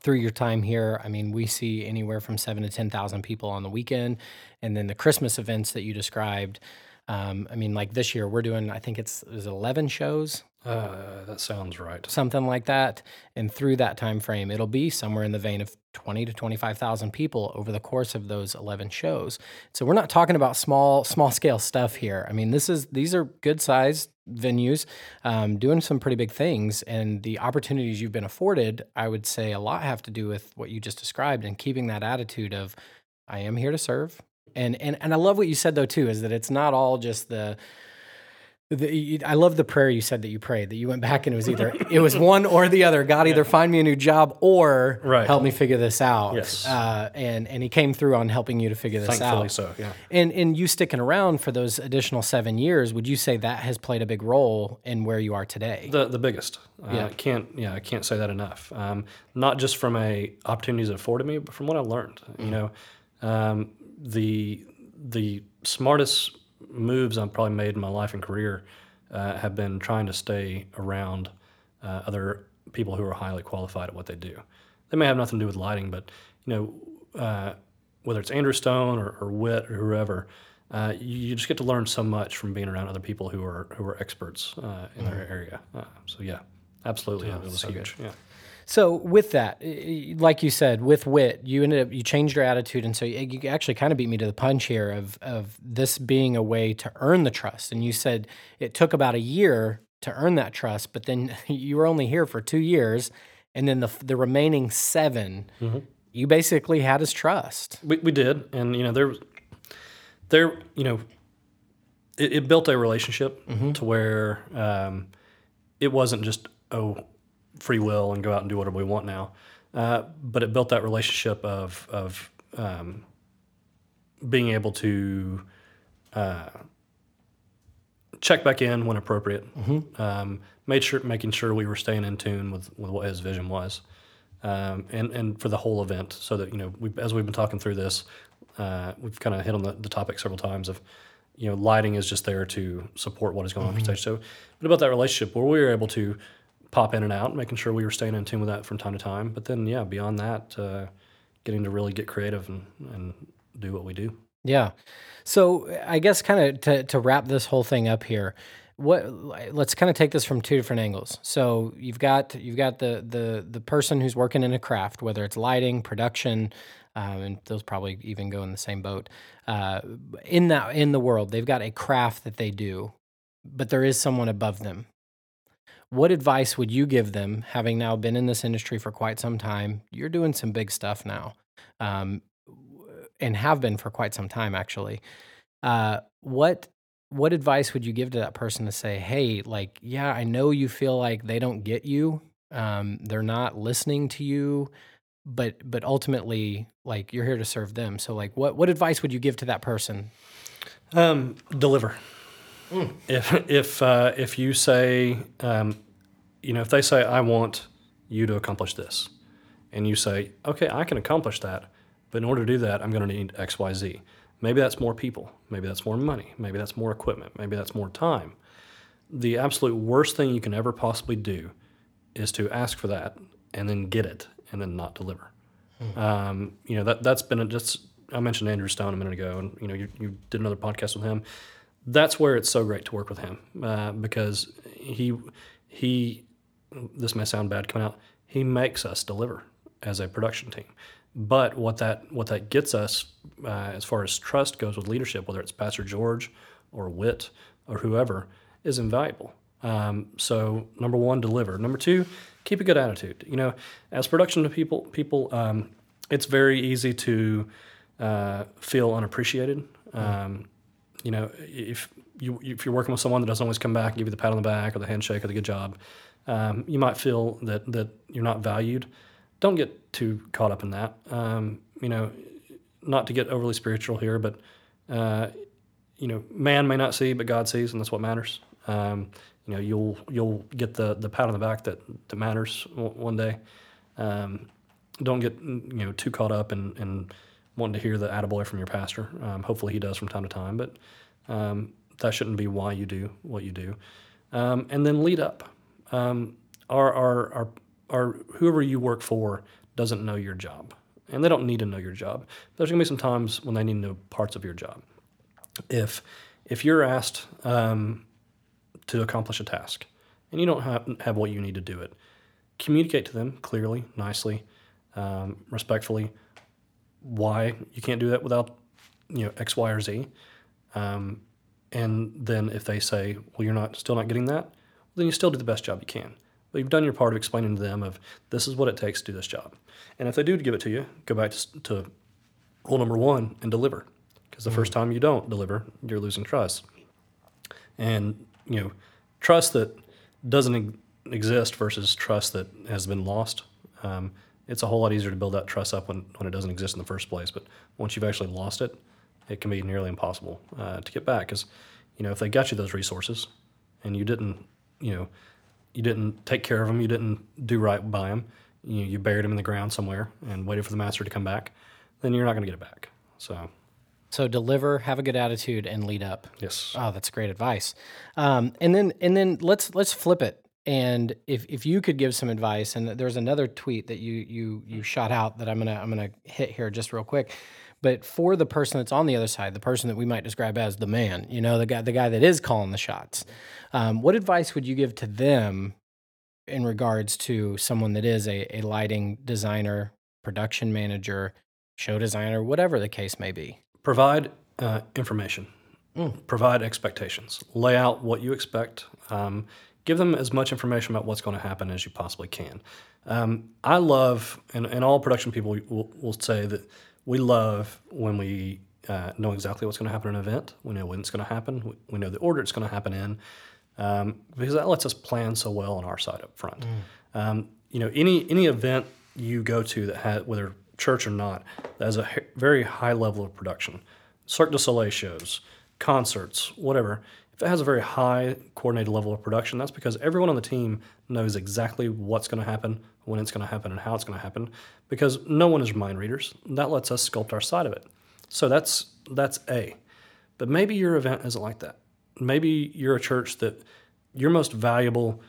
through your time here, I mean, we see anywhere from seven to 10,000 people on the weekend. And then the Christmas events that you described. Um, I mean, like this year, we're doing, I think it's, it's 11 shows, Uh, that sounds right. something like that. And through that time frame, it'll be somewhere in the vein of 20 to 25,000 people over the course of those 11 shows. So we're not talking about small small scale stuff here. I mean, this is these are good sized venues um, doing some pretty big things and the opportunities you've been afforded, I would say a lot have to do with what you just described and keeping that attitude of I am here to serve. And and and I love what you said though too is that it's not all just the the, I love the prayer you said that you prayed that you went back and it was either it was one or the other. God either find me a new job or Right. help me figure this out. Yes. Uh, and and he came through on helping you to figure this out. Thankfully out. so, yeah. And and you sticking around for those additional seven years, would you say that has played a big role in where you are today? The the biggest. Uh, Yeah. I can't yeah I can't say that enough. Um, not just from a opportunities it afforded me, but from what I learned. You know, um, the the smartest moves I've probably made in my life and career uh, have been trying to stay around uh, other people who are highly qualified at what they do. They may have nothing to do with lighting, but you know, uh, whether it's Andrew Stone or, or Whit or whoever, uh, you, just get to learn so much from being around other people who are who are experts uh, in their area. Uh, so yeah, absolutely, it was huge. Yeah. So with that, like you said, with Whit, you ended up you changed your attitude, and so you, actually kind of beat me to the punch here of of this being a way to earn the trust. And you said it took about a year to earn that trust, but then [LAUGHS] you were only here for two years, and then the the remaining 7 you basically had his trust. We, we did, and you know there, was- there, you know, it, it built a relationship to where um, it wasn't just oh free will and go out and do whatever we want now, uh, but it built that relationship of of um, being able to uh, check back in when appropriate. Um, made sure making sure we were staying in tune with, with what his vision was um, and and for the whole event, so that you know, we, as we've been talking through this, uh, we've kind of hit on the, the topic several times of, you know, lighting is just there to support what is going on for stage. So, but about that relationship where we were able to pop in and out, making sure we were staying in tune with that from time to time. But then, yeah, beyond that, uh, getting to really get creative and, and do what we do. Yeah. So I guess kind of to, to wrap this whole thing up here, what let's kind of take this from two different angles. So you've got you've got the the the person who's working in a craft, whether it's lighting, production, um, and those probably even go in the same boat. Uh, in that in the world, they've got a craft that they do, but there is someone above them. What advice would you give them, having now been in this industry for quite some time? You're doing some big stuff now. Um, and have been for quite some time actually. Uh, what what advice would you give to that person to say, hey, like, yeah, I know you feel like they don't get you, um, they're not listening to you, but but ultimately, like, you're here to serve them. So, like, what what advice would you give to that person? Um, deliver. If if uh, if you say, um, you know, if they say, I want you to accomplish this, and you say, okay, I can accomplish that, but in order to do that, I'm going to need X, Y, Z. Maybe that's more people. Maybe that's more money. Maybe that's more equipment. Maybe that's more time. The absolute worst thing you can ever possibly do is to ask for that and then get it and then not deliver. Um, you know that that's been a, just. I mentioned Andrew Stone a minute ago, and you know you, you did another podcast with him. That's where it's so great to work with him uh, because he he. This may sound bad coming out. He makes us deliver as a production team. But what that what that gets us, uh, as far as trust goes with leadership, whether it's Pastor George or Whit or whoever, is invaluable. Um, so number one, deliver. Number two, keep a good attitude. You know, as production people, people, um, it's very easy to uh, feel unappreciated. Um, you know, if you if you're working with someone that doesn't always come back and give you the pat on the back or the handshake or the good job, um, you might feel that that you're not valued don't get too caught up in that. Um, you know, not to get overly spiritual here, but uh, you know, man may not see, but God sees, and that's what matters. Um, you know, you'll you'll get the the pat on the back that that matters one day. Um, don't get you know too caught up in, in wanting to hear the attaboy from your pastor. Um, hopefully, he does from time to time, but um, that shouldn't be why you do what you do. Um, and then lead up. Um, our, our, our or whoever you work for doesn't know your job. And they don't need to know your job. There's going to be some times when they need to know parts of your job. If if you're asked um, to accomplish a task and you don't have, have what you need to do it, communicate to them clearly, nicely, um, respectfully why you can't do that without you know X, Y, or Z. Um, and then if they say, well, you're not still not getting that, then you still do the best job you can. But you've done your part of explaining to them of this is what it takes to do this job. And if they do give it to you, go back to, to rule number one and deliver. Because the mm-hmm. first time you don't deliver, you're losing trust. And you know, trust that doesn't exist versus trust that has been lost. Um, it's a whole lot easier to build that trust up when, when it doesn't exist in the first place. But once you've actually lost it, it can be nearly impossible uh, to get back. Because you know, if they got you those resources and you didn't, you know, you didn't take care of them, you didn't do right by them, you, you buried them in the ground somewhere and waited for the master to come back, then you're not going to get it back. So, so deliver, have a good attitude, and lead up. Yes. Oh, that's great advice. Um, and then and then let's let's flip it. And if, if you could give some advice, and there's another tweet that you you you shot out that I'm gonna I'm gonna hit here just real quick. But for the person that's on the other side, the person that we might describe as the man, you know, the guy the guy that is calling the shots, um, what advice would you give to them in regards to someone that is a, a lighting designer, production manager, show designer, whatever the case may be? Provide uh, information, mm. provide expectations, lay out what you expect. Um, give them as much information about what's going to happen as you possibly can. Um, I love, and, and all production people will, will say that we love when we uh, know exactly what's going to happen in an event. We know when it's going to happen. We know the order it's going to happen in um, because that lets us plan so well on our side up front. Mm. Um, you know, any any event you go to that has whether church or not that has a very high level of production, Cirque du Soleil shows, concerts, whatever. It has a very high coordinated level of production, that's because everyone on the team knows exactly what's going to happen, when it's going to happen, and how it's going to happen. Because no one is mind readers. That lets us sculpt our side of it. So that's that's A. But maybe your event isn't like that maybe you're a church that your most valuable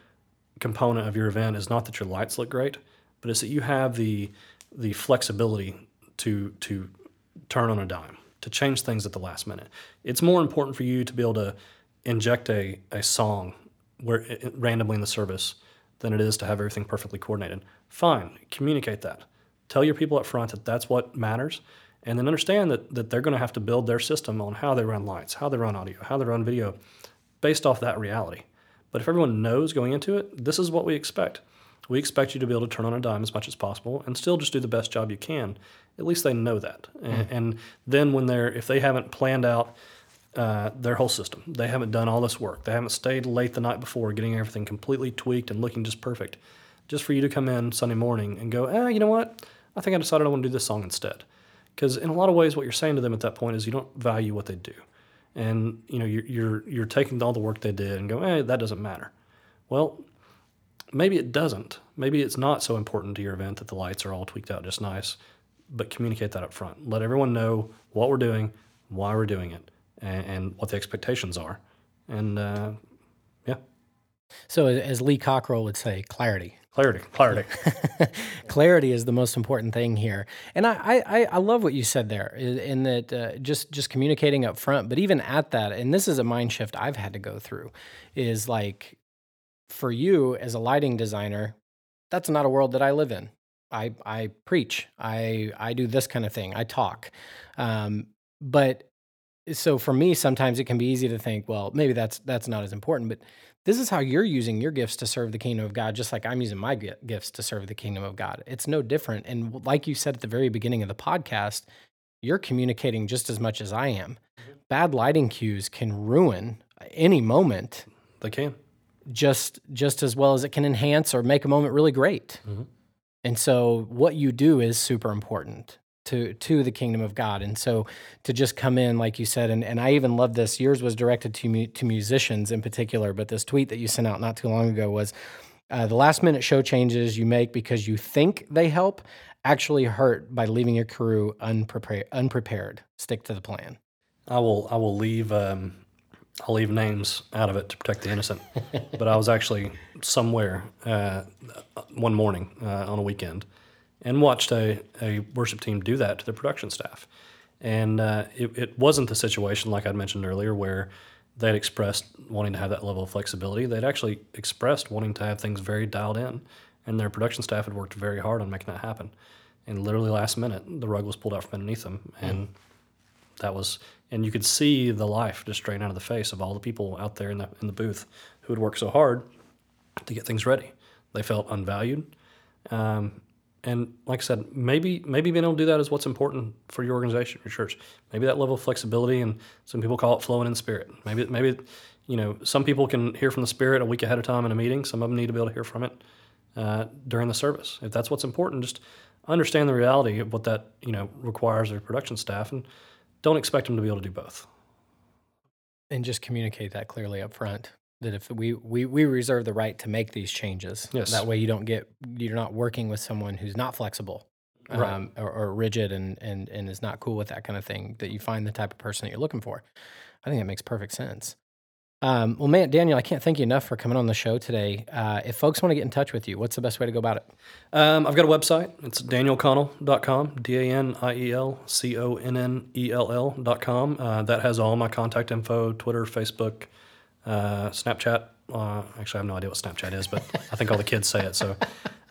component of your event is not that your lights look great, but it's that you have the the flexibility to to turn on a dime, to change things at the last minute. It's more important for you to be able to inject a, a song where randomly in the service than it is to have everything perfectly coordinated. Fine, communicate that. Tell your people up front that that's what matters, and then understand that, that they're going to have to build their system on how they run lights, how they run audio, how they run video, based off that reality. But if everyone knows going into it, this is what we expect. We expect you to be able to turn on a dime as much as possible and still just do the best job you can. At least they know that. And, and then when they're, if they haven't planned out uh, their whole system, they haven't done all this work, they haven't stayed late the night before getting everything completely tweaked and looking just perfect, just for you to come in Sunday morning and go, eh, you know what? I think I decided I want to do this song instead. Because in a lot of ways, what you're saying to them at that point is you don't value what they do, and you know you're you're, you're taking all the work they did and go, hey, that doesn't matter. Well, maybe it doesn't. Maybe it's not so important to your event that the lights are all tweaked out just nice, but communicate that up front. Let everyone know what we're doing, why we're doing it, and, and what the expectations are. And uh, yeah, So, as Lee Cockrell would say, clarity. clarity, clarity. [LAUGHS] clarity is the most important thing here and i i, I love what you said there in, that uh, just just communicating up front but even at that and this is a mind shift i've had to go through is like for you as a lighting designer that's not a world that i live in i i preach i i do this kind of thing i talk um, but so for me sometimes it can be easy to think well maybe that's that's not as important but this is how you're using your gifts to serve the kingdom of God, just like I'm using my gifts to serve the kingdom of God. It's no different. And like you said at the very beginning of the podcast, you're communicating just as much as I am. Bad lighting cues can ruin any moment they can. just just as well as it can enhance or make a moment really great. Mhm. And so what you do is super important to to the kingdom of God. And so to just come in like you said and, and I even love this yours was directed to mu- to musicians in particular, but this tweet that you sent out not too long ago was uh, the last minute show changes you make because you think they help actually hurt by leaving your crew unprepared unprepared. Stick to the plan. I will I will leave um, I'll leave names out of it to protect the innocent. [LAUGHS] but I was actually somewhere uh, one morning uh, on a weekend and watched a, a worship team do that to their production staff. And uh, it, it wasn't the situation like I'd mentioned earlier where they'd expressed wanting to have that level of flexibility. They'd actually expressed wanting to have things very dialed in, and their production staff had worked very hard on making that happen. And literally last minute, the rug was pulled out from underneath them, and that was and you could see the life just drain out of the face of all the people out there in the in the booth who had worked so hard to get things ready. They felt unvalued, um, and like I said, maybe maybe being able to do that is what's important for your organization, your church. Maybe that level of flexibility, and some people call it flowing in spirit. Maybe maybe you know some people can hear from the spirit a week ahead of time in a meeting. Some of them need to be able to hear from it uh, during the service. If that's what's important, just understand the reality of what that you know requires of your production staff, and don't expect them to be able to do both. and just communicate that clearly up front that if we, we we reserve the right to make these changes Yes. that way you don't get you're not working with someone who's not flexible Right. um, or, or rigid and, and and is not cool with that kind of thing that you find the type of person that you're looking for i think that makes perfect sense um, well man daniel i can't thank you enough for coming on the show today uh, if folks want to get in touch with you what's the best way to go about it Um, I've got a website. It's danielconnell.com, D A N I E L C O N N E L L.com. Uh, that has all my contact info Twitter, Facebook, uh, Snapchat. Uh, actually, I have no idea what Snapchat is, but I think all the kids say it. So,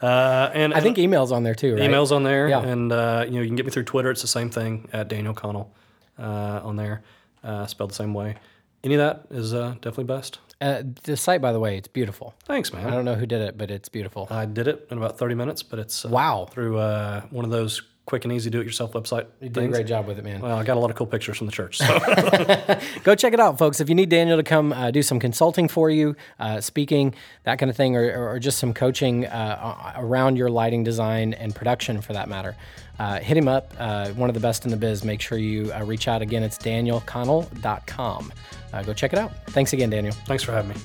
uh, and i think email's on there too right emails on there, Yeah. and uh, you know you can get me through Twitter. It's the same thing at Daniel Connell uh, on there, uh, spelled the same way. Any of that is uh, definitely best. uh, the site by the way it's beautiful Thanks, man. i don't know who did it but it's beautiful I did it in about 30 minutes, but it's uh, Wow. through uh, one of those quick and easy do-it-yourself website. you did a great job with it man Well, I got a lot of cool pictures from the church. So. [LAUGHS] [LAUGHS] go check it out, folks. If you need Daniel to come uh, do some consulting for you, uh, speaking, that kind of thing, or, or just some coaching uh, around your lighting design and production for that matter, uh, hit him up. Uh, one of the best in the biz. Make sure you uh, reach out again. It's danielconnell.com. Uh, go check it out. Thanks again, Daniel. Thanks for having me.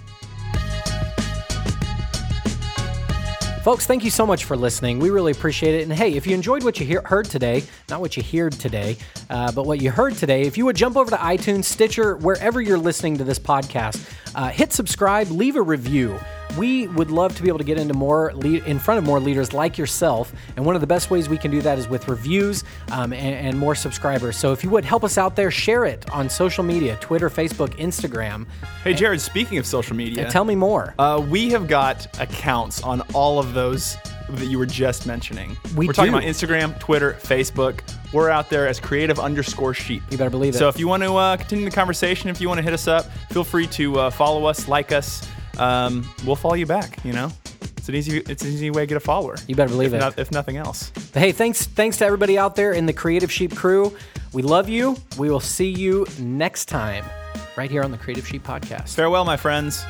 Folks, thank you so much for listening. We really appreciate it. And hey, if you enjoyed what you hear, heard today, not what you heard today, uh, but what you heard today, if you would jump over to iTunes, Stitcher, wherever you're listening to this podcast, uh, hit subscribe, leave a review. We would love to be able to get into more lead, in front of more leaders like yourself. And one of the best ways we can do that is with reviews um, and, and more subscribers. So if you would help us out there, share it on social media Twitter, Facebook, Instagram. Hey, Jared, speaking of social media, Tell me more. uh, we have got accounts on all of those that you were just mentioning. We are talking about Instagram, Twitter, Facebook. We're out there as creative underscore sheep. You better believe it. So if you want to uh, continue the conversation, if you want to hit us up, feel free to uh, follow us, like us. Um, we'll follow you back. You know, it's an easy it's an easy way to get a follower. You better believe if it. not- if nothing else. Hey, thanks thanks to everybody out there in the Creative Sheep crew. We love you. We will see you next time right here on the Creative Sheep podcast. Farewell, my friends.